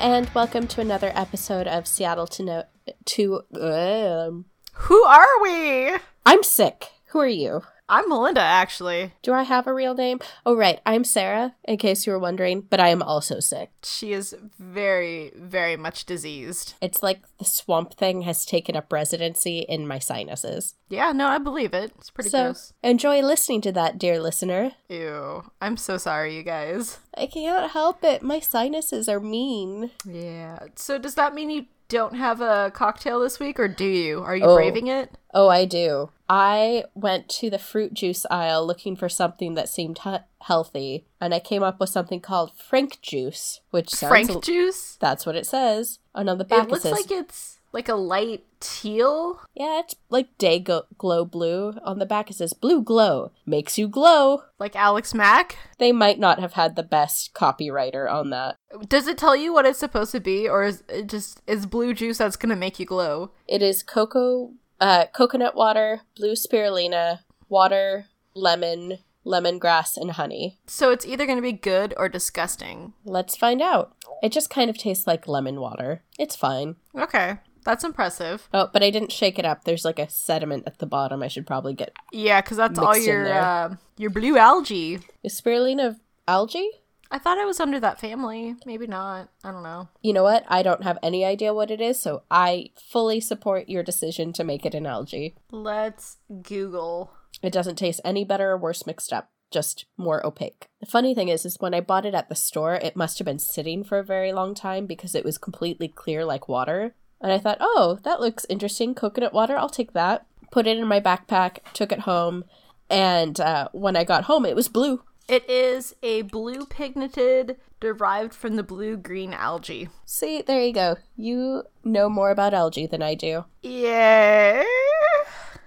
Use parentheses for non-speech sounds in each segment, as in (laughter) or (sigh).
And welcome to another episode of Seattle to know to. Um, Who are we? I'm sick. Who are you? I'm Melinda, actually. Do I have a real name? Oh, right. I'm Sarah, in case you were wondering, but I am also sick. She is very, very much diseased. It's like the swamp thing has taken up residency in my sinuses. Yeah, no, I believe it. It's pretty so, gross. enjoy listening to that, dear listener. Ew. I'm so sorry, you guys. I can't help it. My sinuses are mean. Yeah. So, does that mean you don't have a cocktail this week, or do you? Are you Oh. braving it? Oh, I do. I went to the fruit juice aisle looking for something that seemed he- healthy, and I came up with something called Frank juice, which sounds Frank l- juice? That's what it says. And on the back It looks says, like it's like a light teal. yeah, it's like day go- glow blue. On the back it says blue glow makes you glow. Like Alex Mack. They might not have had the best copywriter on that. Does it tell you what it's supposed to be, or is it just is blue juice that's gonna make you glow? It is cocoa, uh, coconut water, blue spirulina, water, lemon, lemongrass, and honey. So it's either gonna be good or disgusting. Let's find out. It just kind of tastes like lemon water. It's fine. Okay, that's impressive. Oh, but I didn't shake it up. There's like a sediment at the bottom. I should probably get. Yeah, because that's all your uh, your blue algae. Is spirulina algae? I thought it was under that family. Maybe not. I don't know. You know what? I don't have any idea what it is, so I fully support your decision to make it an algae. Let's Google. It doesn't taste any better or worse mixed up, just more opaque. The funny thing is, is when I bought it at the store, it must have been sitting for a very long time because it was completely clear like water. And I thought, oh, that looks interesting. Coconut water, I'll take that. Put it in my backpack, took it home, and uh, when I got home, it was blue. It is a blue pigmented derived from the blue green algae. See, there you go. You know more about algae than I do. Yeah.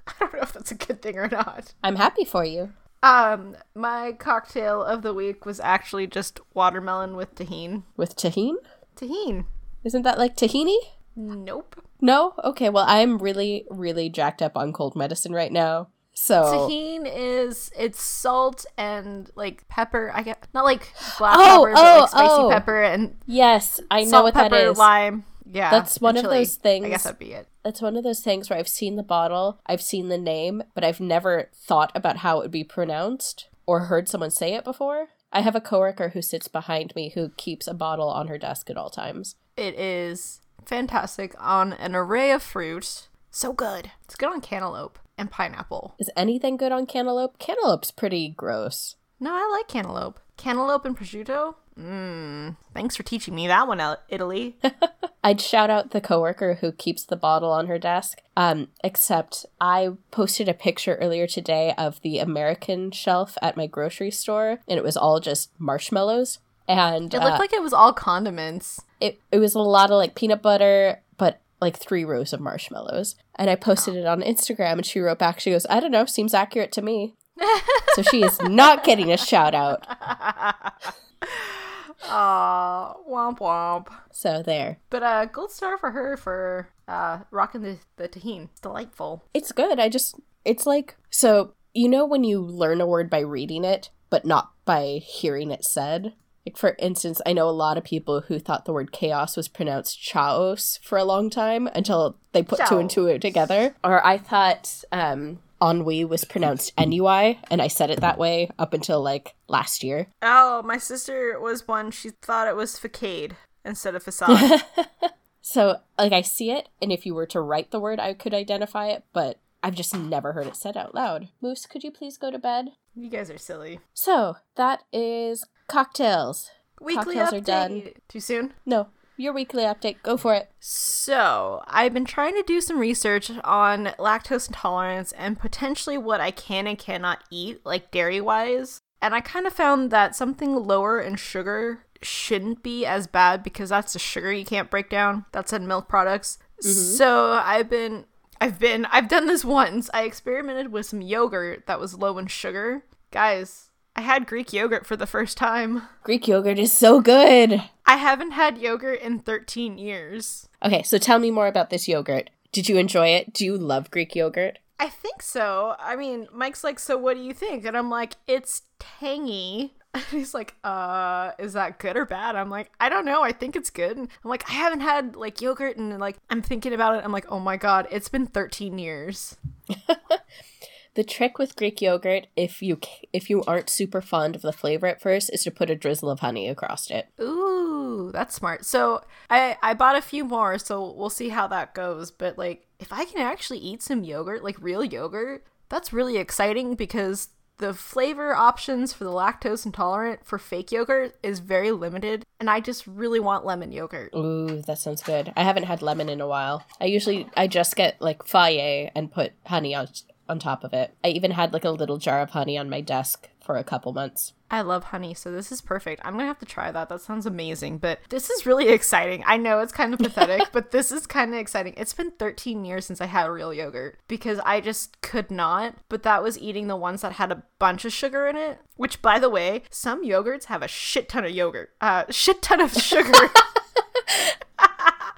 I don't know if that's a good thing or not. I'm happy for you. Um, my cocktail of the week was actually just watermelon with Tajín. With Tajín? Tajín. Isn't that like tahini? Nope. No? Okay, well, I'm really, really jacked up on cold medicine right now. So. Tajín is it's salt and like pepper. I get not like black Oh, pepper, but oh, like spicy oh. pepper and Yes, I know what pepper, that is. lime. Yeah, That's one of those things- I guess that'd be it. It's one of those things where I've seen the bottle, I've seen the name, but I've never thought about how it would be pronounced or heard someone say it before. I have a coworker who sits behind me who keeps a bottle on her desk at all times. It is fantastic on an array of fruit. So good. It's good on cantaloupe and pineapple. Is anything good on cantaloupe? Cantaloupe's pretty gross. No, I like cantaloupe. Cantaloupe and prosciutto. Mmm. Thanks for teaching me that one, Italy. (laughs) I'd shout out the coworker who keeps the bottle on her desk. Um, except I posted a picture earlier today of the American shelf at my grocery store, and it was all just marshmallows. And It looked uh, like it was all condiments. it, it was a lot of like peanut butter, but like three rows of marshmallows. And I posted it on Instagram, and she wrote back, she goes, I don't know, seems accurate to me. (laughs) so she is not getting a shout out. (laughs) Aw, womp womp. So there. But uh, gold star for her for uh rocking the the Tajín. It's delightful. It's good. I just, it's like, so you know when you learn a word by reading it, but not by hearing it said? Like, for instance, I know a lot of people who thought the word chaos was pronounced chaos for a long time until they put two and two together. Or I thought um, ennui was pronounced ennui, and I said it that way up until like last year. Oh, my sister was one. She thought it was facade instead of facade. (laughs) So, like, I see it, and if you were to write the word, I could identify it, but I've just never heard it said out loud. Moose, could you please go to bed? you guys are silly. So, that is cocktails. Weekly Cocktails update. are done. Too soon. No, your weekly update. Go for it. So, I've been trying to do some research on lactose intolerance and potentially what I can and cannot eat, like dairy wise. And I kind of found that something lower in sugar shouldn't be as bad because that's the sugar you can't break down. That's in milk products. Mm-hmm. So, I've been. I've been I've done this once. I experimented with some yogurt that was low in sugar. Guys, I had Greek yogurt for the first time. Greek yogurt is so good. I haven't had yogurt in 13 years. Okay, so tell me more about this yogurt. Did you enjoy it? Do you love Greek yogurt? I think so. I mean, Mike's like, so what do you think? And I'm like, it's tangy. (laughs) And he's like, uh, is that good or bad? I'm like, I don't know. I think it's good. And I'm like, I haven't had like yogurt and like I'm thinking about it. I'm like, oh my god, it's been 13 years. (laughs) The trick with Greek yogurt, if you if you aren't super fond of the flavor at first, is to put a drizzle of honey across it. Ooh, that's smart. So I I bought a few more, so we'll see how that goes. But like, if I can actually eat some yogurt, like real yogurt, that's really exciting because the flavor options for the lactose intolerant for fake yogurt is very limited and i just really want lemon yogurt ooh that sounds good i haven't had lemon in a while i usually i just get like Fage and put honey on, on top of it i even had like a little jar of honey on my desk for a couple months I love honey, so this is perfect. I'm gonna have to try that. That sounds amazing. But this is really exciting. I know it's kind of pathetic, (laughs) but this is kind of exciting. It's been 13 years since I had real yogurt because I just could not. But that was eating the ones that had a bunch of sugar in it. Which, by the way, some yogurts have a shit ton of yogurt, uh, shit ton of sugar. (laughs)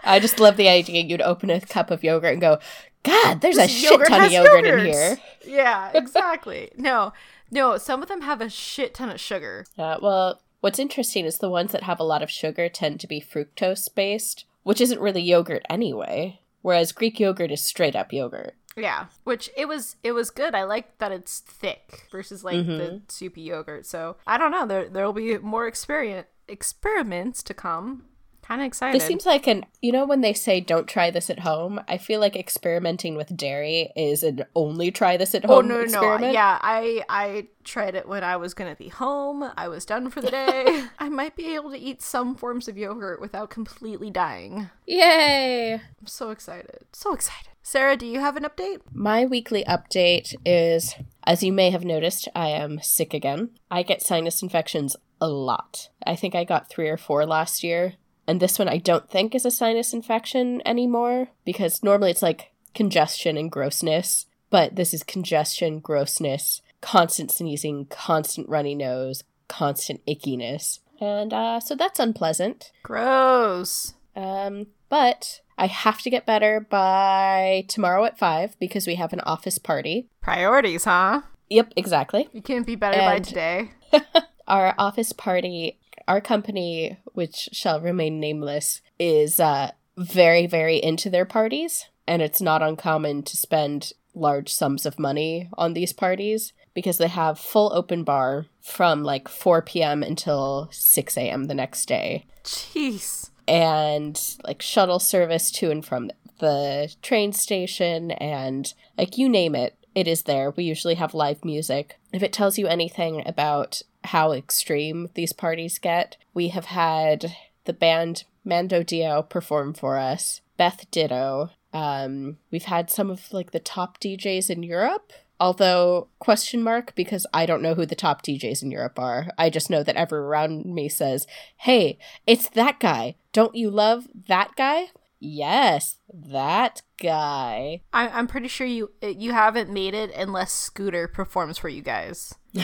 I just love the idea you'd open a cup of yogurt and go, God, there's this a shit ton of yogurt yogurts. in here. Yeah, (laughs) exactly. no, no, some of them have a shit ton of sugar. Uh, well, what's interesting is the ones that have a lot of sugar tend to be fructose based, which isn't really yogurt anyway. Whereas Greek yogurt is straight up yogurt. Yeah, which it was it was good. I like that it's thick versus like mm-hmm. the soupy yogurt. So I don't know. There there will be more experience experiments to come kind of excited. This seems like an, you know, when they say don't try this at home, I feel like experimenting with dairy is an only try this at oh, home oh, no, no, experiment. No. Yeah, I I tried it when I was going to be home. I was done for the (laughs) day. I might be able to eat some forms of yogurt without completely dying. Yay! I'm so excited. So excited. Sarah, do you have an update? My weekly update is as you may have noticed, I am sick again. I get sinus infections a lot. I think I got three or four last year. And this one I don't think is a sinus infection anymore because normally it's like congestion and grossness, but this is congestion, grossness, constant sneezing, constant runny nose, constant ickiness. And uh, so that's unpleasant. Gross. Um, but I have to get better by tomorrow at 5 because we have an office party. Priorities, huh? Yep, exactly. You can't be better and by today. (laughs) our office party our company, which shall remain nameless, is uh, very, very into their parties, and it's not uncommon to spend large sums of money on these parties because they have full open bar from like 4 p.m. until 6 a.m. the next day. Jeez. And like shuttle service to and from the train station and like you name it, it is there. We usually have live music. If it tells you anything about how extreme these parties get. We have had the band Mando Diao perform for us, Beth Ditto. Um, we've had some of like the top DJs in Europe. Although question mark because I don't know who the top DJs in Europe are. I just know that everyone around me says, "Hey, it's that guy. Don't you love that guy?" Yes, that guy. I- I'm pretty sure you you haven't made it unless Scooter performs for you guys. (laughs)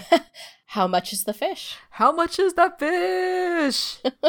How much is the fish? How much is that fish? (laughs)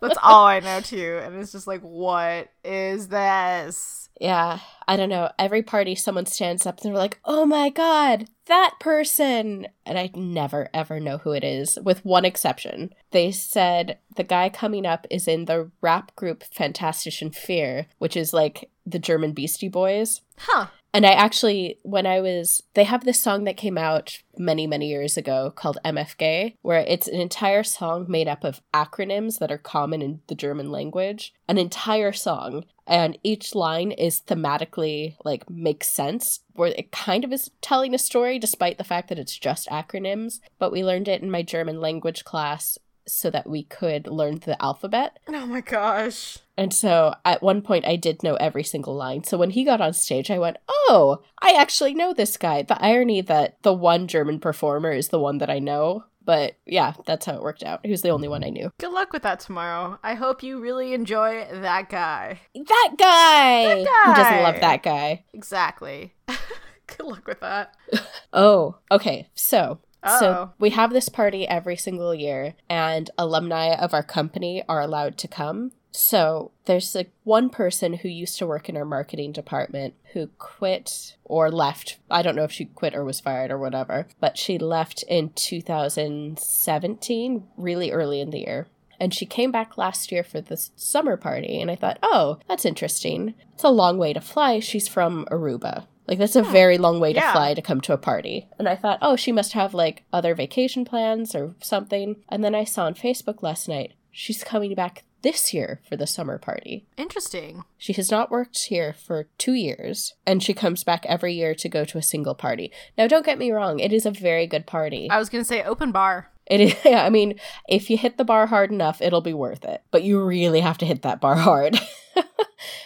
That's all I know too. And it's just like, what is this? Yeah, I don't know. Every party, someone stands up and they're like, oh my god, that person. And I never, ever know who it is, with one exception. They said the guy coming up is in the rap group Fantastischen Vier, which is like the German Beastie Boys. Huh. And I actually, when I was, they have this song that came out many, many years ago called MFG, where it's an entire song made up of acronyms that are common in the German language. An entire song. And each line is thematically, like, makes sense, where it kind of is telling a story despite the fact that it's just acronyms. But we learned it in my German language class so that we could learn the alphabet. Oh my gosh. And so at one point I did know every single line. So when he got on stage, I went, Oh, I actually know this guy. The irony that the one German performer is the one that I know. But yeah, that's how it worked out. He was the only one I knew. Good luck with that tomorrow. I hope you really enjoy that guy. That guy! That guy! Who doesn't love that guy? Exactly. (laughs) Good luck with that. (laughs) oh, okay. So So oh. we have this party every single year, and alumni of our company are allowed to come. So there's like one person who used to work in our marketing department who quit or left. I don't know if she quit or was fired or whatever, but she left in 2017, really early in the year. And she came back last year for the summer party, and I thought, oh, that's interesting. It's a long way to fly. She's from Aruba. Like that's a very long way to Yeah. fly to come to a party. And I thought, oh, she must have like other vacation plans or something. And then I saw on Facebook last night she's coming back this year for the summer party. Interesting. She has not worked here for two years, and she comes back every year to go to a single party. Now, don't get me wrong, it is a very good party. I was gonna say open bar. It is, (laughs) yeah, I mean, if you hit the bar hard enough, it'll be worth it. But you really have to hit that bar hard. (laughs)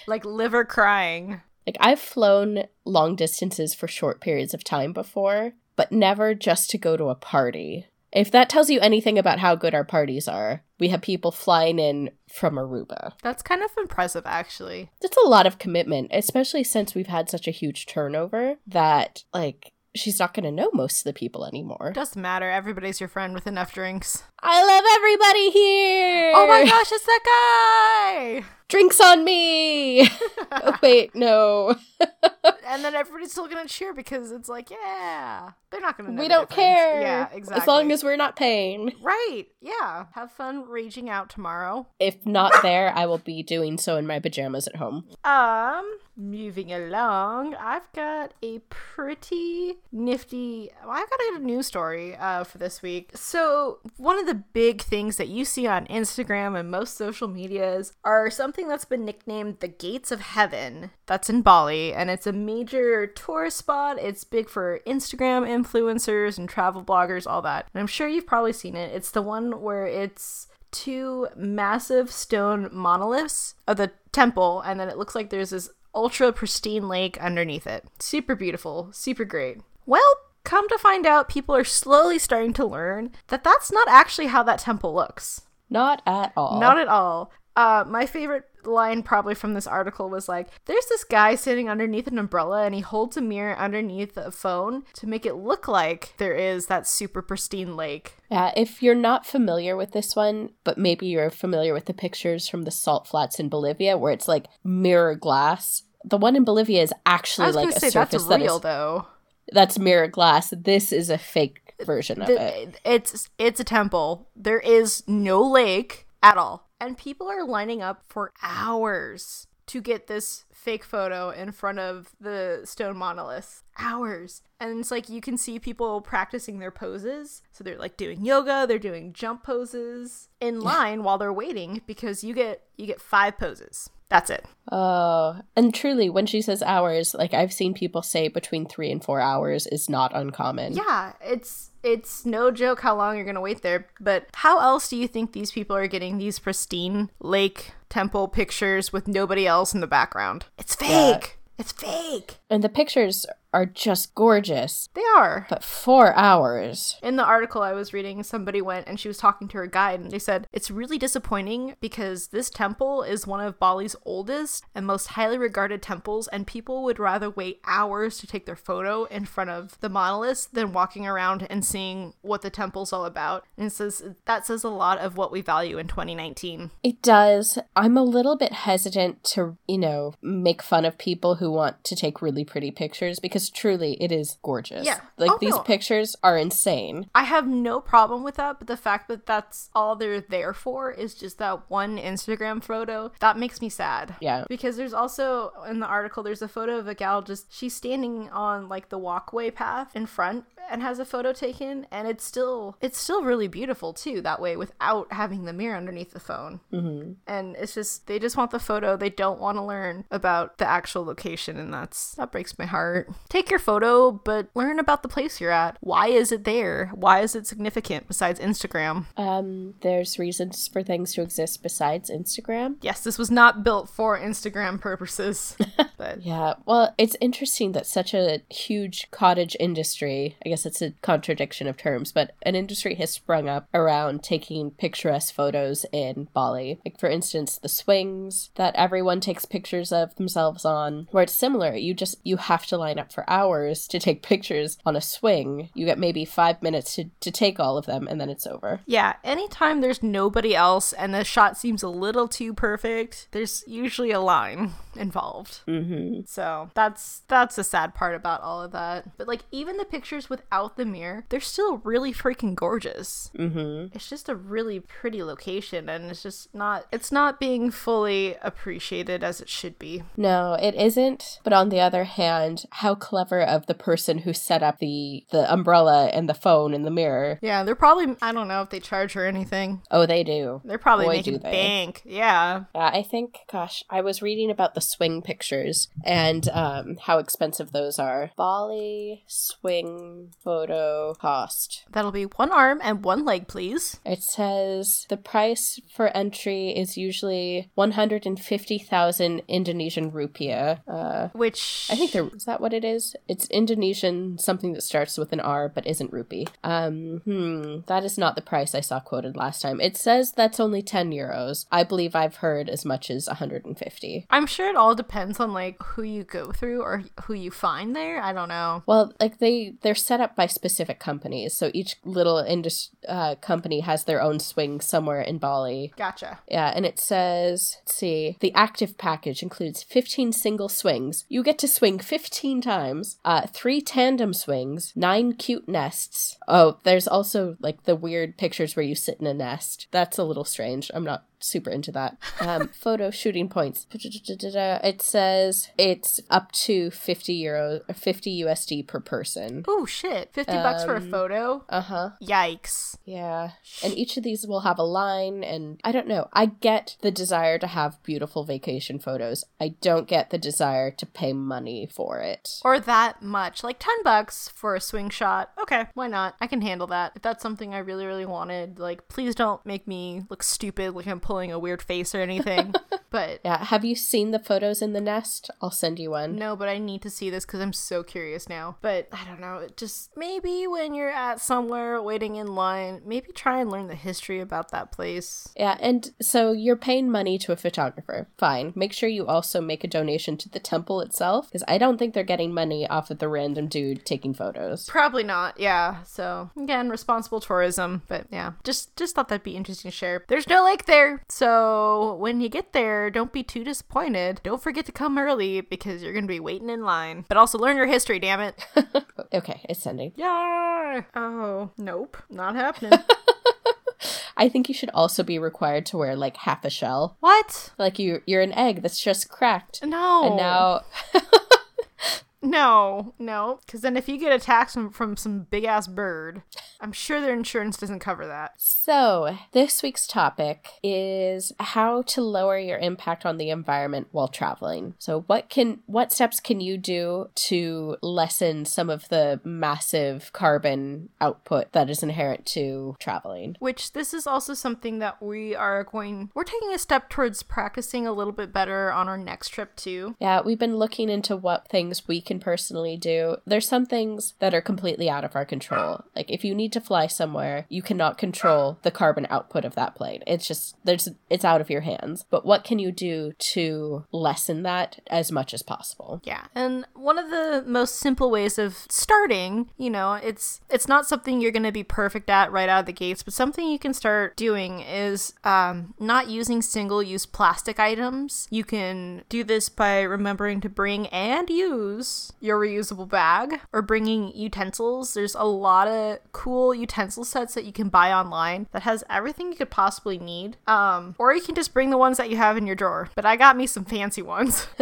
Like liver crying. Like, I've flown long distances for short periods of time before, but never just to go to a party. If that tells you anything about how good our parties are, we have people flying in from Aruba. That's kind of impressive, actually. It's a lot of commitment, especially since we've had such a huge turnover that, like, she's not going to know most of the people anymore. Doesn't matter. Everybody's your friend with enough drinks. I love everybody here! Oh my gosh, it's that guy! Drinks on me! (laughs) oh, wait, no. (laughs) and then everybody's still gonna cheer because it's like, yeah, they're not gonna. Know we don't care. Yeah, exactly. As long as we're not paying. right, yeah. Have fun raging out tomorrow. If not there, I will be doing so in my pajamas at home. Um, moving along, I've got a pretty nifty. Well, I've got a news story uh, for this week. So, one of the big things that you see on Instagram and most social medias are something that's been nicknamed the Gates of Heaven. That's in Bali, and it's a major tourist spot. It's big for Instagram influencers and travel bloggers, all that. And I'm sure you've probably seen it. It's the one where it's two massive stone monoliths of the temple, and then it looks like there's this ultra pristine lake underneath it. Super beautiful, super great. Well, come to find out, people are slowly starting to learn that that's not actually how that temple looks. Not at all. Not at all. Uh, my favorite line probably from this article was like, there's this guy sitting underneath an umbrella and he holds a mirror underneath a phone to make it look like there is that super pristine lake. Yeah, if you're not familiar with this one, but maybe you're familiar with the pictures from the salt flats in Bolivia where it's like mirror glass. The one in Bolivia is actually like a say surface that's that real is though. that's mirror glass. This is a fake version of it. It's it's a temple. There is no lake at all, and people are lining up for hours to get this fake photo in front of the stone monolith. Hours, and it's like you can see people practicing their poses. So they're like doing yoga, they're doing jump poses in line while they're waiting because you get you get five poses. That's it. Oh, and truly, when she says hours, like I've seen people say between three and four hours is not uncommon. Yeah, it's it's no joke how long you're gonna wait there. But how else do you think these people are getting these pristine lake temple pictures with nobody else in the background? It's fake. It's fake. And the pictures are just gorgeous. They are. But four hours. In the article I was reading, somebody went and she was talking to her guide, and they said it's really disappointing because this temple is one of Bali's oldest and most highly regarded temples, and people would rather wait hours to take their photo in front of the monoliths than walking around and seeing what the temple's all about. And it says that says a lot of what we value in 2019. It does. I'm a little bit hesitant to, you know, make fun of people who want to take really pretty pictures because truly it is gorgeous. Yeah. Like Oh, these no. pictures are insane. I have no problem with that, but the fact that that's all they're there for is just that one Instagram photo that makes me sad. Yeah. Because there's also in the article there's a photo of a gal just she's standing on like the walkway path in front and has a photo taken and it's still it's still really beautiful too that way without having the mirror underneath the phone. hmm And it's just they just want the photo. They don't want to learn about the actual location and that's that breaks my heart. Take your photo, but learn about the place you're at. Why is it there? Why is it significant besides Instagram? Um, there's reasons for things to exist besides Instagram. Yes, this was not built for Instagram purposes. (laughs) but Yeah, well, it's interesting that such a huge cottage industry, I guess it's a contradiction of terms, but an industry has sprung up around taking picturesque photos in Bali. Like, for instance, the swings that everyone takes pictures of themselves on, where it's similar. You just, you have to line up for hours to take pictures on a swing, you get maybe five minutes to, to take all of them and then it's over. Yeah, anytime there's nobody else and the shot seems a little too perfect, there's usually a line (laughs) involved. Mm-hmm. So that's that's the sad part about all of that. But like even the pictures without the mirror, they're still really freaking gorgeous. Mm-hmm. It's just a really pretty location and it's just not it's not being fully appreciated as it should be. No, it isn't. But on the other hand, how clever of the person who set up the the umbrella and the phone and the mirror. Yeah, they're probably I don't know if they charge her anything. Oh, they do. They're probably Boy, making bank. Yeah. Yeah, I think, gosh, I was reading about the swing pictures and um, how expensive those are. Bali swing photo cost. That'll be one arm and one leg, please. It says the price for entry is usually 150,000 Indonesian rupiah. Uh, Which I think there is that what it is? It's Indonesian, something that starts with an R but isn't rupee. Um, hmm, that is not the price I saw quoted last time. It says that's only 10 euros. I believe I've heard as much as 150. I'm sure it all depends on like who you go through or who you find there. I don't know. Well, like they they're set up by specific companies, so each little indus- uh, company has their own swing somewhere in Bali. Gotcha. Yeah, and it says, let's see, the active package includes 15 single swings. You get to swing 15 times, uh, three tandem swings, nine cute nests. Oh, there's also like the weird pictures where you sit in a nest. That's a little strange. I'm not super into that. Um, (laughs) photo shooting points. It says it's up to 50 euro, 50 USD per person. Oh shit. 50 bucks for a Um, photo? Uh huh. Yikes. Yeah. And each of these will have a line, and I don't know. I get the desire to have beautiful vacation photos. I don't get the desire to pay money for it. Or that much. Like 10 bucks for a swing shot. Okay, why not? I can handle that. If that's something I really, really wanted, like, please don't make me look stupid like I'm pulling a weird face or anything. (laughs) but Yeah. Have you seen the photos in the nest? I'll send you one. no, but I need to see this because I'm so curious now. But I don't know. Just maybe when you're at somewhere waiting in line, maybe try and learn the history about that place. Yeah, and so you're paying money to a photographer. Fine. Make sure you also make a donation to the temple itself, because I don't think they're getting money off of the random dude taking photos. Probably not. Yeah. So again, responsible tourism. But yeah, just just thought that'd be interesting to share. There's no lake there, so when you get there, don't be too disappointed. Don't forget to come early because you're gonna be waiting in line. But also learn your history. Damn it. (laughs) Okay, it's sending. yeah. Oh nope, not happening. (laughs) I think you should also be required to wear like half a shell. what? Like you you're an egg that's just cracked. No. And now (laughs) No, no. Because then if you get attacked from, from some big ass bird, I'm sure their insurance doesn't cover that. So, this week's topic is how to lower your impact on the environment while traveling. So, what can what steps can you do to lessen some of the massive carbon output that is inherent to traveling? Which this is also something that we are going, we're taking a step towards practicing a little bit better on our next trip too. Yeah, we've been looking into what things we can personally do. There's some things that are completely out of our control. Like if you need to fly somewhere, you cannot control the carbon output of that plane. It's just there's it's out of your hands. But what can you do to lessen that as much as possible? Yeah. And one of the most simple ways of starting, you know, it's it's not something you're going to be perfect at right out of the gates, but something you can start doing is um, not using single-use plastic items. You can do this by remembering to bring and use your reusable bag or bringing utensils. There's a lot of cool utensil sets that you can buy online that has everything you could possibly need. Um, or you can just bring the ones that you have in your drawer. But I got me some fancy ones. (laughs)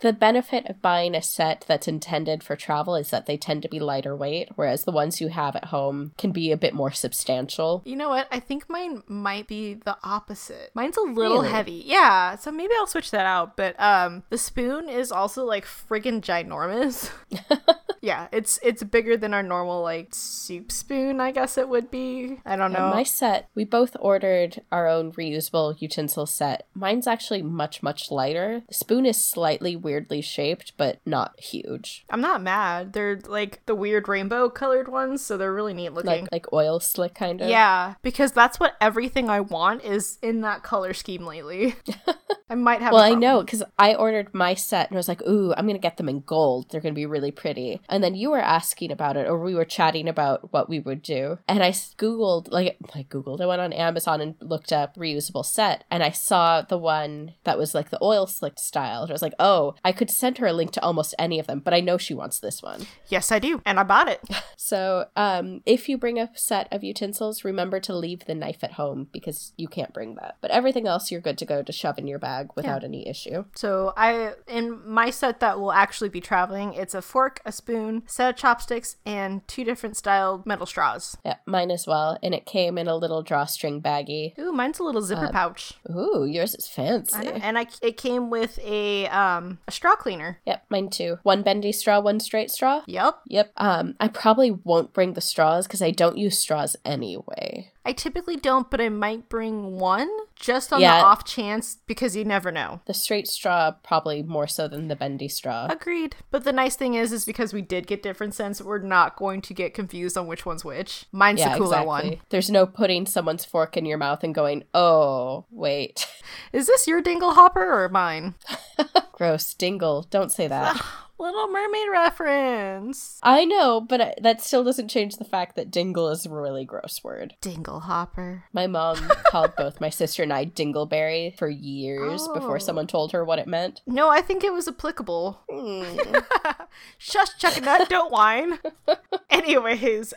The benefit of buying a set that's intended for travel is that they tend to be lighter weight, whereas the ones you have at home can be a bit more substantial. You know what? I think mine might be the opposite. Mine's a little Really? heavy. Yeah, so maybe I'll switch that out. But um the spoon is also like friggin' ginormous. (laughs) yeah, it's it's bigger than our normal like soup spoon, I guess it would be. I don't know. My set, we both ordered our own reusable utensil set. Mine's actually much, much lighter. The spoon is slightly weirdly shaped, but not huge. I'm not mad. They're like the weird rainbow colored ones, so they're really neat looking. Like like oil slick kind of. yeah, because that's what everything I want is in that color scheme lately. (laughs) I might have. Well, I know because I ordered my set and I was like, "Ooh, I'm gonna get them in gold. They're gonna be really pretty." And then you were asking about it, or we were chatting about what we would do, and I googled, like, I googled. I went on Amazon and looked up reusable set, and I saw the one that was like the oil slick style. And I was like, "Oh, I could send her a link to almost any of them, but I know she wants this one." Yes, I do, and I bought it. (laughs) So, um, if you bring a set of utensils, remember to leave the knife at home because you can't bring that. But everything else, you're good to go to shove in your bag without any issue. So I in my set that will actually be traveling, it's a fork, a spoon, set of chopsticks, and two different styled metal straws. Yeah, mine as well. And it came in a little drawstring baggie. Ooh, mine's a little zipper pouch. Ooh, yours is fancy. I. And I it came with a um a straw cleaner. Yep, mine too. One bendy straw, one straight straw. Yep. Yep. Um, I probably won't bring the straws because I don't use straws anyway. I typically don't, but I might bring one just on Yeah. the off chance because you never know. The straight straw probably more so than the bendy straw. Agreed. But the nice thing is, is because we did get different scents, we're not going to get confused on which one's which. Mine's yeah, the cooler exactly. one. There's no putting someone's fork in your mouth and going, "Oh, wait." (laughs) Is this your dingle hopper or mine? (laughs) Gross. Dingle. Don't say that. (laughs) Little Mermaid reference. I know, but I, that still doesn't change the fact that dingle is a really gross word. Dingle hopper. My mom (laughs) called both my sister and I dingleberry for years Oh. before someone told her what it meant. No, I think it was applicable. Hmm. (laughs) Shush, Chuckanut, don't whine. (laughs) Anyways,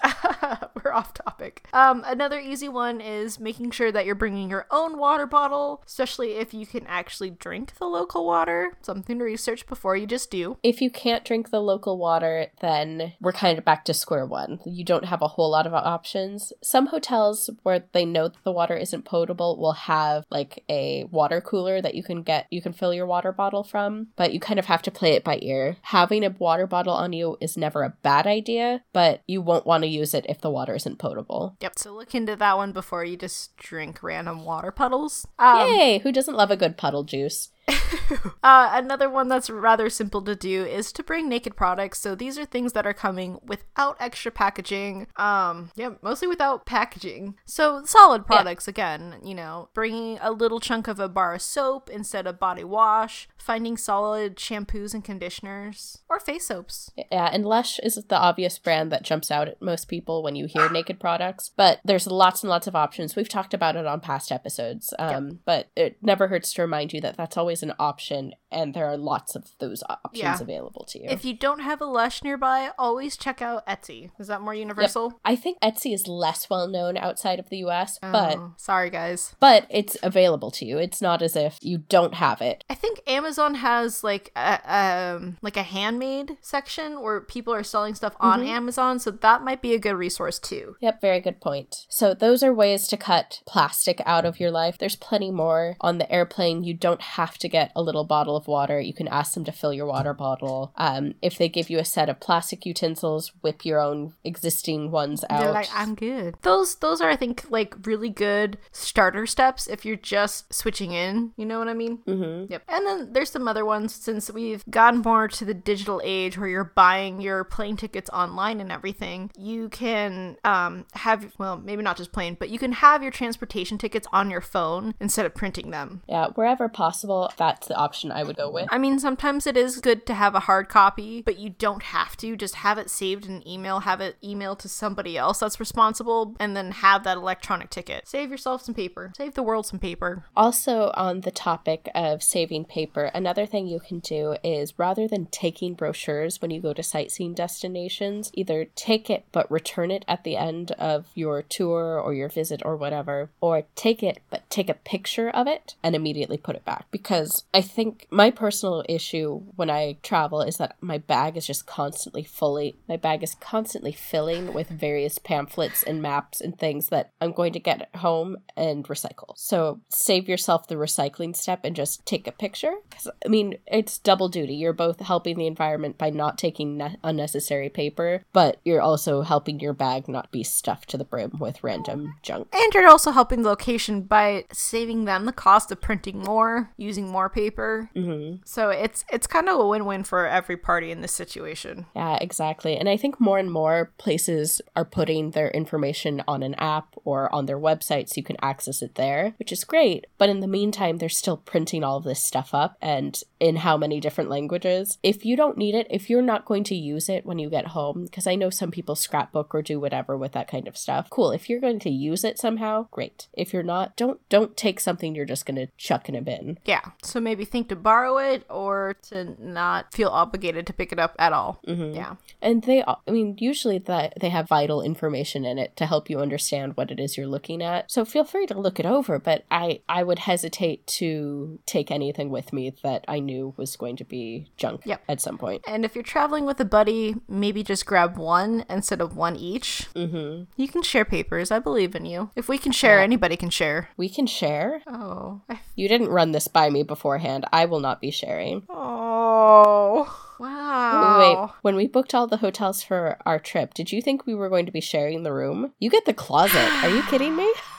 we're off topic. Um, another easy one is making sure that you're bringing your own water bottle, especially if you can actually drink the local water. Something to research before you just do. If you can't drink the local water, then we're kind of back to square one. You don't have a whole lot of options. Some hotels where they know that the water isn't potable will have like a water cooler that you can get, you can fill your water bottle from, but you kind of have to play it by ear. Having a water bottle on you is never a bad idea, but you won't want to use it if the water isn't potable. Yep. So look into that one before you just drink random water puddles. Um, Yay! Who doesn't love a good puddle juice? (laughs) Uh, another one that's rather simple to do is to bring naked products. So these are things that are coming without extra packaging. Um, yeah, mostly without packaging. So solid products again. You know, bringing a little chunk of a bar of soap instead of body wash. Finding solid shampoos and conditioners or face soaps. Yeah, and Lush is the obvious brand that jumps out at most people when you hear naked products, but there's lots and lots of options. We've talked about it on past episodes, um, but it never hurts to remind you that that's always an option, and there are lots of those options Yeah. available to you. If you don't have a Lush nearby, always check out Etsy. Is that more universal? I think Etsy is less well known outside of the US, but Oh, sorry guys. but it's available to you. It's not as if you don't have it. I think Amazon has like a um like a handmade section where people are selling stuff on Amazon, so that might be a good resource too. Yep, very good point. So, those are ways to cut plastic out of your life. There's plenty more. On the airplane, you don't have to get a little bottle of water. You can ask them to fill your water bottle. Um, if they give you a set of plastic utensils, whip your own existing ones out. They're like, I'm good. Those those are I think like really good starter steps if you're just switching in. You know what I mean? mm-hmm. Yep. And then there's some other ones since we've gotten more to the digital age where you're buying your plane tickets online and everything. You can um, have, well, maybe not just plane, but you can have your transportation tickets on your phone instead of printing them. Yeah, wherever possible, that's the option I would go with. I mean, sometimes it is good to have a hard copy, but you don't have to. Just have it saved in an email, have it emailed to somebody else that's responsible, and then have that electronic ticket. Save yourself some paper. Save the world some paper. Also, on the topic of saving paper, another thing you can do is rather than taking brochures when you go to sightseeing destinations, either take it but return it at the end of your tour or your visit or whatever, or take it but take a picture of it and immediately put it back. Because I think my personal issue when I travel is that my bag is just constantly fully, my bag is constantly filling with various pamphlets and maps and things that I'm going to get home and recycle. So save yourself the recycling step and just take a picture. Because, I mean, it's double duty. You're both helping the environment by not taking ne- unnecessary paper, but you're also helping your bag not be stuffed to the brim with random junk. And you're also helping the location by saving them the cost of printing more, using more paper. paper. Hmm So it's it's kind of a win-win for every party in this situation. Yeah, exactly. And I think more and more places are putting their information on an app or on their website so you can access it there, which is great. But in the meantime, they're still printing all of this stuff up and in how many different languages. If you don't need it, if you're not going to use it when you get home, because I know some people scrapbook or do whatever with that kind of stuff. Cool. If you're going to use it somehow, great. If you're not, don't don't take something you're just going to chuck in a bin. Yeah. So maybe think to borrow it or to not feel obligated to pick it up at all. Mhm. Yeah. And they, I mean, usually that they have vital information in it to help you understand what it is you're looking at. So feel free to look it over. But I, I would hesitate to take anything with me that I knew was going to be junk Yep. at some point. And if you're traveling with a buddy, maybe just grab one instead of one each. Mm-hmm. You can share papers. I believe in you. If we can share, Yeah. anybody can share. We can share. Oh. You didn't run this by me beforehand. I will not be sharing. Oh. Wow. Wait, when we booked all the hotels for our trip, did you think we were going to be sharing the room? You get the closet. Are you kidding me? (gasps) (laughs)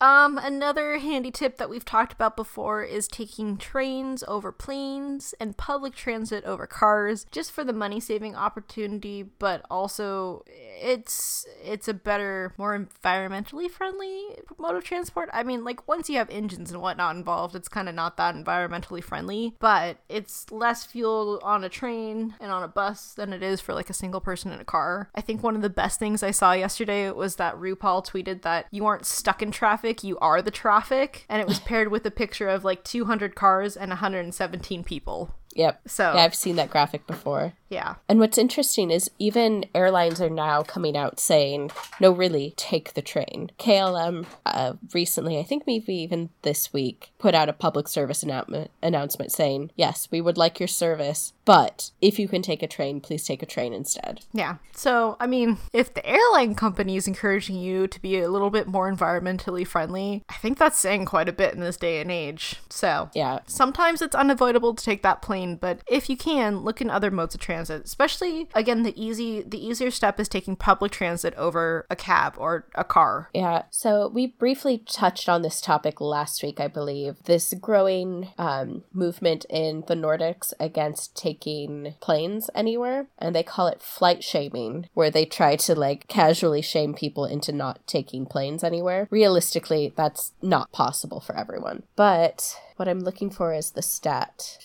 Um, another handy tip that we've talked about before is taking trains over planes and public transit over cars, just for the money saving opportunity, but also it's it's a better, more environmentally friendly mode of transport. I mean, like once you have engines and whatnot involved, it's kind of not that environmentally friendly, but it's less fuel on a train and on a bus than it is for like a single person in a car. I think one of the best things I saw yesterday was that RuPaul tweeted that you aren't stuck in traffic, you are the traffic, and it was paired with a picture of like 200 cars and 117 people. Yep. So, Yeah, I've seen that graphic before. yeah. And what's interesting is even airlines are now coming out saying, no, really, take the train. KLM uh, recently, I think maybe even this week, put out a public service announcement, announcement saying, yes, we would like your service, but if you can take a train, please take a train instead. Yeah. So, I mean, if the airline company is encouraging you to be a little bit more environmentally friendly, I think that's saying quite a bit in this day and age. So, Yeah. Sometimes it's unavoidable to take that plane, but if you can, look in other modes of transit. Especially again, the easy the easier step is taking public transit over a cab or a car. Yeah, so we briefly touched on this topic last week, I believe. This growing um, movement in the Nordics against taking planes anywhere, and they call it flight shaming, where they try to like casually shame people into not taking planes anywhere. Realistically, that's not possible for everyone. But what I'm looking for is the stat.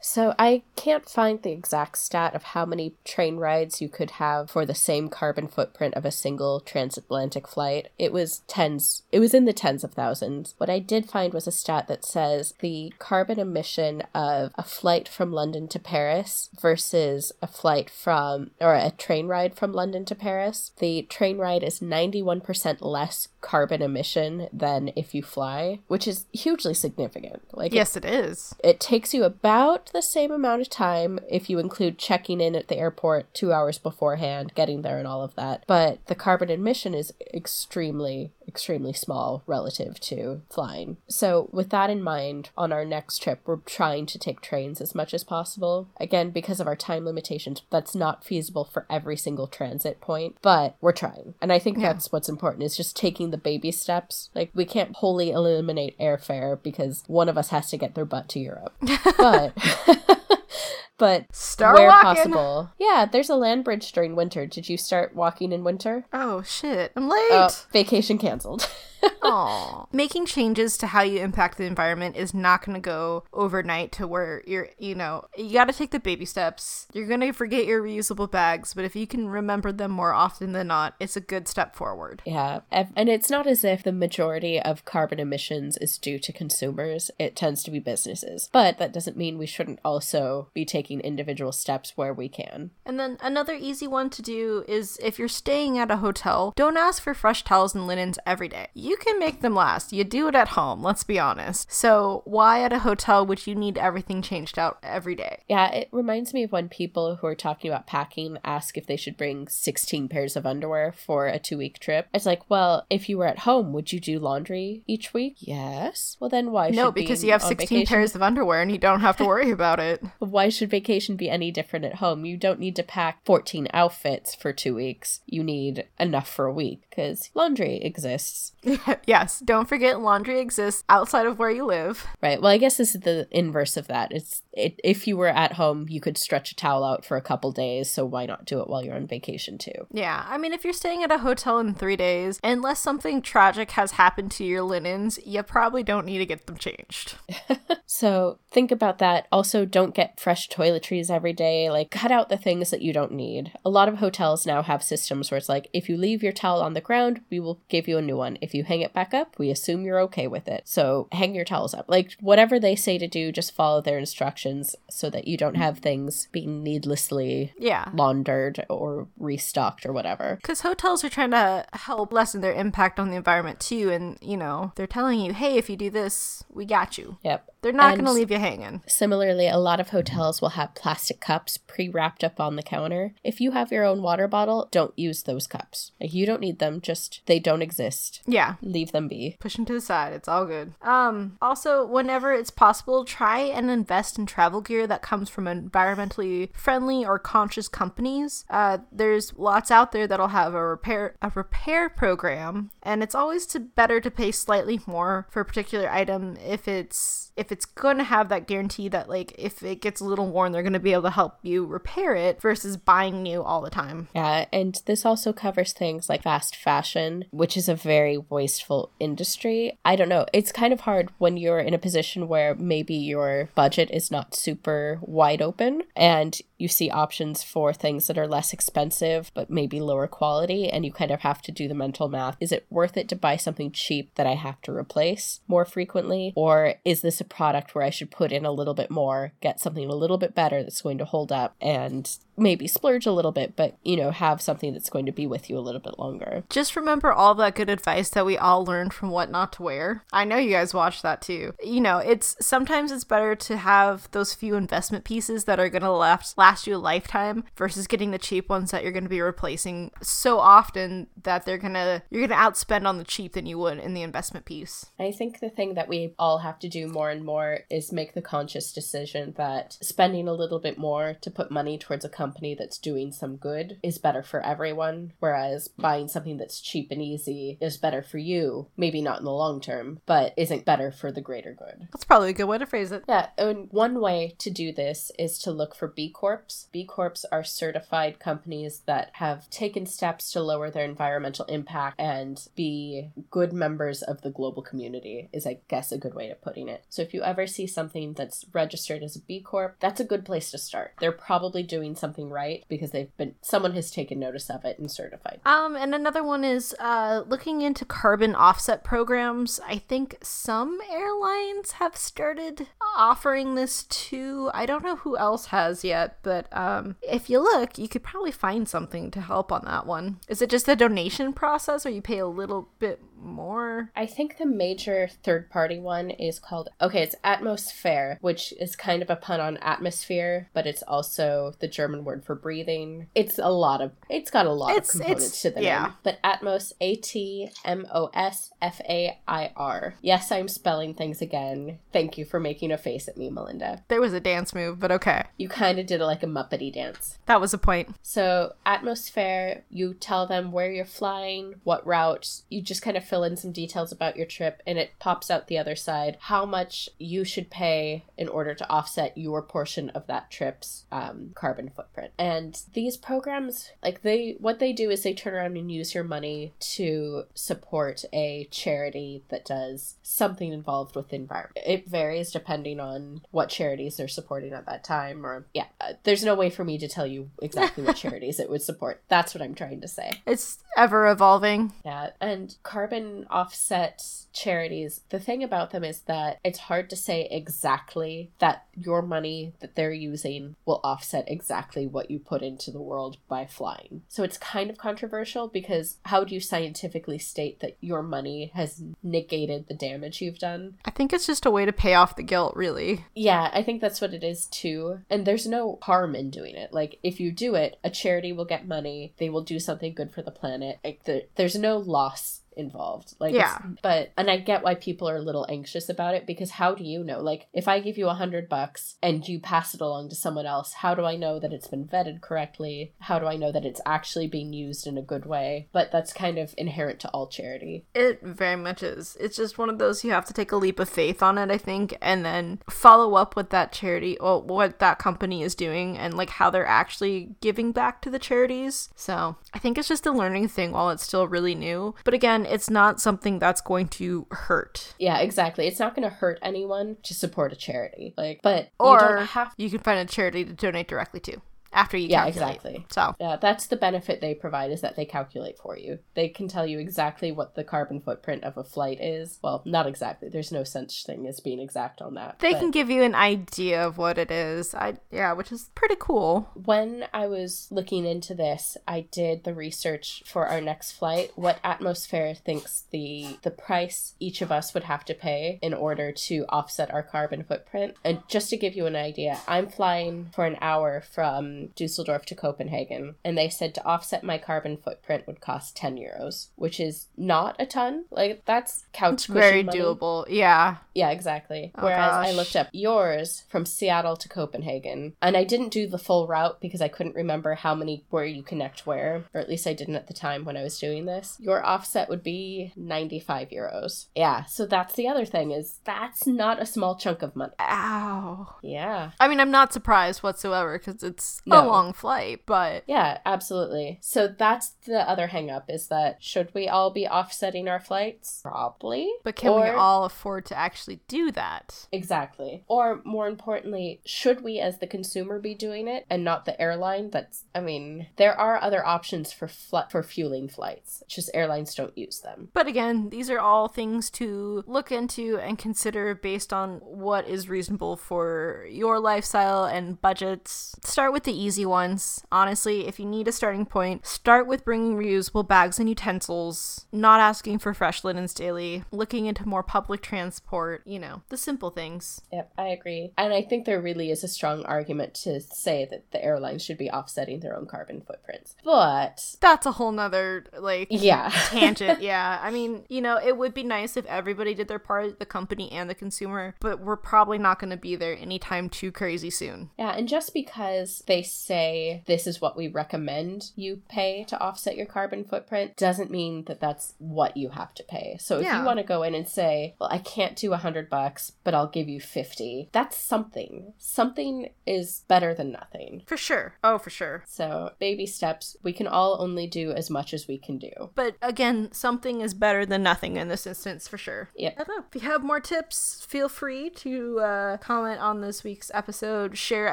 So I can't find the exact stat of how many train rides you could have for the same carbon footprint of a single transatlantic flight. It was tens, it was in the tens of thousands. What I did find was a stat that says the carbon emission of a flight from London to Paris versus a flight from, or a train ride from London to Paris. The train ride is 91% less carbon emission than if you fly, which is hugely significant. Like, it Yes, it is. it takes you about the same amount of time if you include checking in at the airport two hours beforehand, getting there, and all of that. But the carbon emission is extremely, extremely small relative to flying. So, with that in mind, on our next trip, we're trying to take trains as much as possible. Again, because of our time limitations, that's not feasible for every single transit point, but we're trying. And I think Yeah. that's what's important is just taking the baby steps. Like, we can't wholly eliminate airfare because one of us has to get their butt to Europe. (laughs) But. (laughs) but Start where walking. possible. Yeah, there's a land bridge during winter. Did you start walking in winter? Oh shit, I'm oh, late. Oh, vacation canceled. (laughs) (laughs) Making changes to how you impact the environment is not going to go overnight to where you're, you know, you got to take the baby steps. You're going to forget your reusable bags, but if you can remember them more often than not, it's a good step forward. yeah, and it's not as if the majority of carbon emissions is due to consumers. It tends to be businesses. But that doesn't mean we shouldn't also be taking individual steps where we can. And then another easy one to do is if you're staying at a hotel, don't ask for fresh towels and linens every day. You can make them last. You do it at home, let's be honest. So, why at a hotel would you need everything changed out every day? Yeah, it reminds me of when people who are talking about packing ask if they should bring 16 pairs of underwear for a two week trip. It's like, well, if you were at home, would you do laundry each week? Yes. Well, then why no, because being you have 16 vacation- pairs of underwear and you don't have to worry about it. (laughs) Why should vacation be any different at home? You don't need to pack 14 outfits for two weeks. You need enough for a week because laundry exists. (laughs) (laughs) yes, don't forget laundry exists outside of where you live. Right. Well, I guess this is the inverse of that. It's it, if you were at home, you could stretch a towel out for a couple days, so why not do it while you're on vacation too? Yeah, I mean, if you're staying at a hotel in three days, unless something tragic has happened to your linens, you probably don't need to get them changed. (laughs) so think about that. Also, don't get fresh toiletries every day. Like, cut out the things that you don't need. A lot of hotels now have systems where it's like, if you leave your towel on the ground, we will give you a new one. If you hang it back up, we assume you're okay with it. So hang your towels up. Like, whatever they say to do, just follow their instructions so that you don't have things being needlessly yeah. laundered or restocked or whatever. Because hotels are trying to help lessen their impact on the environment too. And, you know, they're telling you, hey, if you do this, we got you. Yep. They're not going to leave you hanging. Similarly, a lot of hotels will have plastic cups pre wrapped up on the counter. If you have your own water bottle, don't use those cups. Like, you don't need them, just they don't exist. Yeah. Leave them be. Push them to the side. It's all good. Um, also, whenever it's possible, try and invest in travel gear that comes from environmentally friendly or conscious companies. Uh, there's lots out there that'll have a repair a repair program, and it's always to better to pay slightly more for a particular item if it's if it's going to have that guarantee that like if it gets a little worn they're going to be able to help you repair it versus buying new all the time. Yeah and this also covers things like fast fashion which is a very wasteful industry. I don't know. It's kind of hard when you're in a position where maybe your budget is not super wide open and you see options for things that are less expensive but maybe lower quality and you kind of have to do the mental math. Is it worth it to buy something cheap that i have to replace more frequently? Or is this a product where i should put in a little bit more get something a little bit better that's going to hold up and maybe splurge a little bit, but you know, have something that's going to be with you a little bit longer. Just remember all that good advice that we all learned from What Not to Wear. I know you guys watched that too. You know, it's sometimes it's better to have those few investment pieces that are going to last last you a lifetime versus getting the cheap ones that you're going to be replacing so often that they're going to you're going to outspend on the cheap than you would in the investment piece. I think the thing that we all have to do more and more is make the conscious decision that spending a little bit more to put money towards a company company that's doing some good is better for everyone, whereas buying something that's cheap and easy is better for you, maybe not in the long term, but isn't better for the greater good. That's probably a good way to phrase it. Yeah, and one way to do this is to look for B Corps. B Corps are certified companies that have taken steps to lower their environmental impact and be good members of the global community, is I guess a good way of putting it. So if you ever see something that's registered as a B Corp, that's a good place to start. They're probably doing something something right because they've been someone has taken notice of it and certified. Um, and another one is uh, looking into carbon offset programs. I think some airlines have started offering this too. I don't know who else has yet, but um, if you look, you could probably find something to help on that one. Is it just a donation process, or you pay a little bit more? I think the major third party one is called, okay, it's Atmosfair, which is kind of a pun on atmosphere, but it's also the German word for breathing. It's a lot of, it's got a lot it's, of components to the yeah. name. But Atmos, A T M O S F A I R. Yes, I'm spelling things again. Thank you for making a face at me, Melinda. There was a dance move, but okay. You kind of did it like a Muppety dance. That was a point. So, Atmosfair, you tell them where you're flying, what route, you just kind of fill in some details about your trip and it pops out the other side how much you should pay in order to offset your portion of that trip's um, carbon footprint. And these programs, like they, what they do is they turn around and use your money to support a charity that does something involved with the environment. It varies depending on what charities they're supporting at that time, or yeah, uh, there's no way for me to tell you exactly what (laughs) charities it would support. That's what I'm trying to say. It's ever evolving. Yeah, and carbon offset charities, the thing about them is that it's hard to say exactly that your money that they're using will offset exactly what you put into the world by flying. So it's kind of controversial because how do you scientifically state that your money has negated the damage you've done? I think it's just a way to pay off the guilt, really. Yeah, I think that's what it is too. And there's no harm in doing it. Like, if you do it, a charity will get money, they will do something good for the planet. Like, there's no loss involved. Like, Yeah. but and I get why people are a little anxious about it because how do you know? Like, if I give you a hundred bucks and you pass it along to someone else, how do I know that it's been vetted correctly? How do I know that it's actually being used in a good way? But that's kind of inherent to all charity. It very much is. It's just one of those you have to take a leap of faith on it, I think, and then follow up with that charity or what that company is doing and like how they're actually giving back to the charities. So I think it's just a learning thing while it's still really new. But again, it's not something that's going to hurt. Yeah, exactly. It's not going to hurt anyone to support a charity. Like, but Or you don't have. you can find a charity to donate directly to after you Yeah, calculate. exactly. So Yeah, that's the benefit they provide is that they calculate for you. They can tell you exactly what the carbon footprint of a flight is. Well, not exactly. There's no such thing as being exact on that. they but- can give you an idea of what it is. I yeah, which is pretty cool. When I was looking into this, I did the research for our next flight. What Atmosfair thinks the the price each of us would have to pay in order to offset our carbon footprint. And just to give you an idea, I'm flying for an hour from Dusseldorf to Copenhagen, and they said to offset my carbon footprint would cost 10 euros, which is not a ton. Like that's couch cushion Very money. doable. Yeah. Yeah, exactly. Oh, Whereas I looked up yours from Seattle to Copenhagen, and I didn't do the full route because I couldn't remember how many where you connect where, or at least I didn't at the time when I was doing this. Your offset would be 95 euros. Yeah, so that's the other thing is that's not a small chunk of money. Ow. Yeah. I mean, I'm not surprised whatsoever because it's a long flight, but Yeah, absolutely. So that's the other hang up is that should we all be offsetting our flights? Probably. but can we all afford to actually do that? Exactly. Or more importantly, should we as the consumer be doing it and not the airline? That's I mean, there are other options for fl- for fueling flights. It's just airlines don't use them. But again, these are all things to look into and consider based on what is reasonable for your lifestyle and budgets. Start with the easy ones. Honestly, if you need a starting point, start with bringing reusable bags and utensils, not asking for fresh linens daily, looking into more public transport, you know, the simple things. Yep, I agree. And I think there really is a strong argument to say that the airlines should be offsetting their own carbon footprints. But That's a whole nother, like, yeah. (laughs) tangent. Yeah. I mean, you know, it would be nice if everybody did their part, the company and the consumer, but we're probably not going to be there anytime too crazy soon. Yeah, and just because they say this is what we recommend you pay to offset your carbon footprint doesn't mean that that's what you have to pay. So if Yeah. you want to go in and say, "Well, I can't do a 100 bucks, but I'll give you 50." That's something. Something is better than nothing. For sure. Oh, for sure. So, baby steps. We can all only do as much as we can do. But again, something is better than nothing in this instance, for sure. Yeah. I don't know. If you have more tips, feel free to uh, comment on this week's episode, share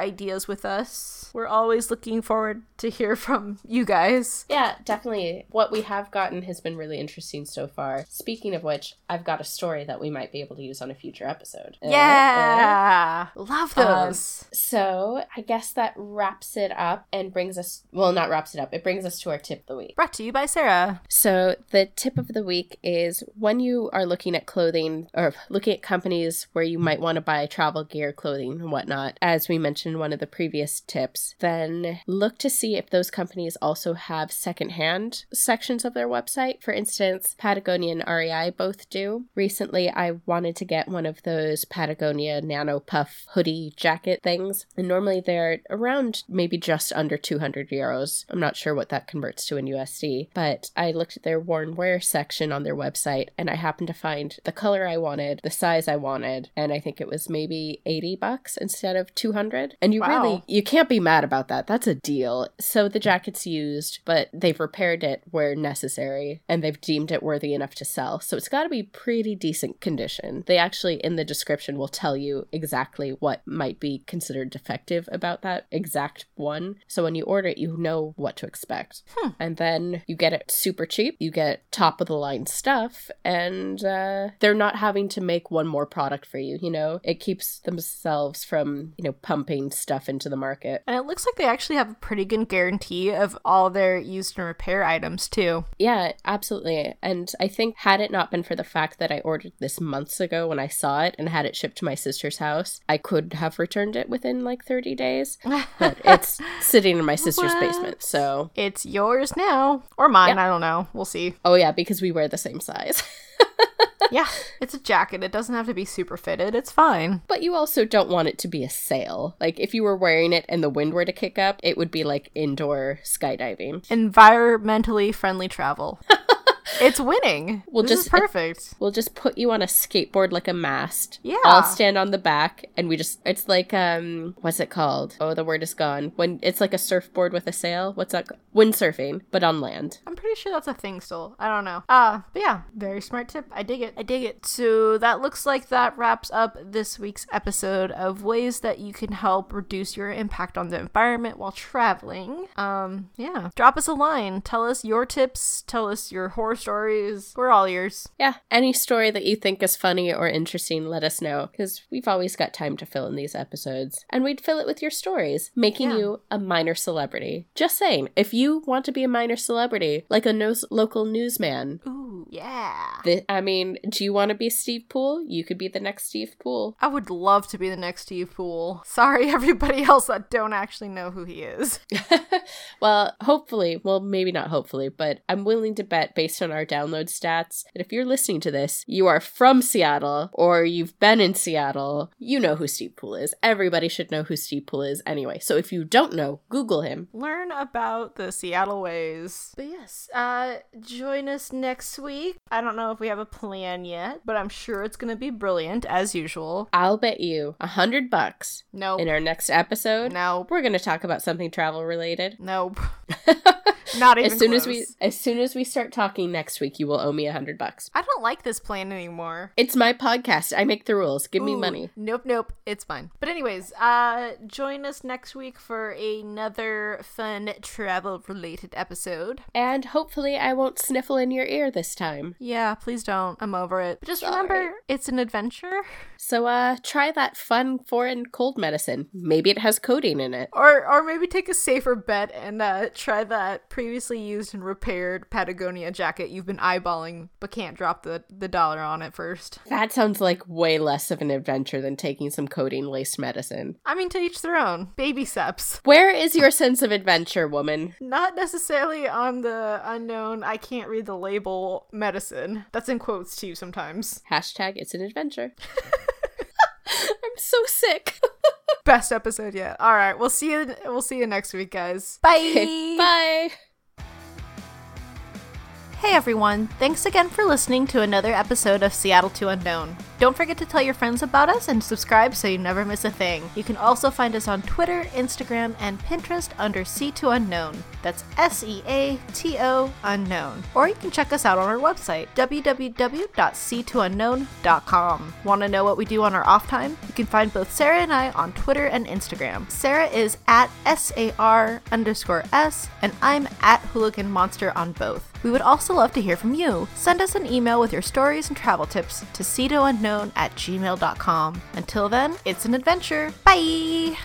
ideas with us. We're always looking forward to hear from you guys. Yeah, definitely. What we have gotten has been really interesting so far. Speaking of which, I've got a story that we might be able to use on a future episode. Uh, uh. Yeah. Love Um, those. so I guess that wraps it up and brings us well, not wraps it up, it brings us to our tip of the week. Brought to you by Sarah. So the tip of the week is when you are looking at clothing or looking at companies where you might want to buy travel gear, clothing, and whatnot, as we mentioned in one of the previous tips, then look to see if those companies also have secondhand sections of their website. For instance, Patagonia and REI both do. Recently, I wanted to get one of those Patagonia Nano Puff hoodie jacket things, and normally they're around maybe just under 200 euros. I'm not sure what that converts to in USD, but I looked at their worn wear section on their website and I happened to find the color I wanted, the size I wanted, and I think it was maybe 80 bucks instead of 200. And you Wow. really you can't be mad about that. That's a deal. So the jacket's used, but they've repaired it where necessary and they've deemed it worthy enough to sell. So it's got to be pretty decent condition. They actually in the description will tell you exactly what might be considered defective about that exact one. So when you order it, you know what to expect. And then you get it super cheap. You get top of the line stuff and uh, they're not having to make one more product for you, you know? It keeps themselves from, you know, pumping stuff into the market. And it looks like they actually have a pretty good guarantee of all their used and repair items too. Yeah, absolutely. And I think had it not been for the fact that I ordered this months ago when I saw it and had it shipped to my sister's house, I could have returned it within like 30 days. (laughs) But it's sitting in my sister's What? basement. So, It's yours now. Or mine, Yeah. I don't know. We'll see. oh yeah, because we wear the same size. (laughs) (laughs) Yeah, it's a jacket. It doesn't have to be super fitted. It's fine. But you also don't want it to be a sail. Like if you were wearing it and the wind were to kick up, it would be like indoor skydiving. Environmentally friendly travel. (laughs) it's winning. We'll this just- is perfect. We'll just put you on a skateboard like a mast. Yeah. I'll stand on the back and we just it's like um what's it called? Oh, the word is gone. When it's like a surfboard with a sail. What's that? Windsurfing, but on land. I'm pretty sure that's a thing still. I don't know. Uh, but yeah, very smart tip. I dig it. I dig it. So that looks like that wraps up this week's episode of ways that you can help reduce your impact on the environment while traveling. Um, yeah. Drop us a line. Tell us your tips. Tell us your horror stories. We're all ears. Yeah, any story that you think is funny or interesting, let us know because we've always got time to fill in these episodes. And we'd fill it with your stories, making Yeah. you a minor celebrity. Just saying, if you want to be a minor celebrity, like a nos- local newsman, Ooh, yeah. th- I mean, do you want to be Steve Pool? You could be the next Steve Pool. I would love to be the next Steve Pool. Sorry, (laughs) everybody else that don't actually know who he is. (laughs) well, hopefully, well, maybe not hopefully, but I'm willing to bet based on our download stats that if you're listening to this, you are from Seattle or you've been in Seattle, you know who Steve Pool is. Everybody should know who Steve Pool is anyway. So if you don't know, Google him. learn about the Seattle ways. But yes, uh join us next week. I don't know if we have a plan yet, but I'm sure it's going to be brilliant as usual. I'll bet you a hundred bucks Nope. in our next episode. Nope. We're going to talk about something travel related. Nope. (laughs) Not even as soon as we as soon as we start talking next week, you will owe me a hundred bucks. I don't like this plan anymore. It's my podcast. I make the rules. Give me money. Nope, nope. It's fine. But anyways, uh join us next week for another fun travel related episode. And hopefully I won't sniffle in your ear this time. Yeah, please don't. I'm over it. But just Sorry. remember, it's an adventure. So uh try that fun foreign cold medicine. Maybe it has codeine in it. Or or maybe take a safer bet and uh, try that previously used and repaired Patagonia jacket you've been eyeballing but can't drop the, the dollar on it first. That sounds like way less of an adventure than taking some codeine laced medicine. I mean, to each their own. Baby steps. Where is your sense of adventure, woman? Not necessarily on the unknown, I can't read the label medicine. That's in quotes too sometimes. Hashtag it's an adventure. (laughs) (laughs) I'm so sick. (laughs) Best episode yet. All right, we'll see you. We'll see you next week, guys. Bye. Bye. Hey everyone, thanks again for listening to another episode of Seattle to Unknown. Don't forget to tell your friends about us and subscribe so you never miss a thing. You can also find us on Twitter, Instagram, and Pinterest under C2 Unknown. That's S E A T O Unknown. Or you can check us out on our website, www.c2unknown.com. Want to know what we do on our off time? You can find both Sarah and I on Twitter and Instagram. Sarah is at S A R underscore S, and I'm at Hooligan Monster on both. We would also love to hear from you. Send us an email with your stories and travel tips to seatounknown at gmail.com. Until then, it's an adventure. Bye!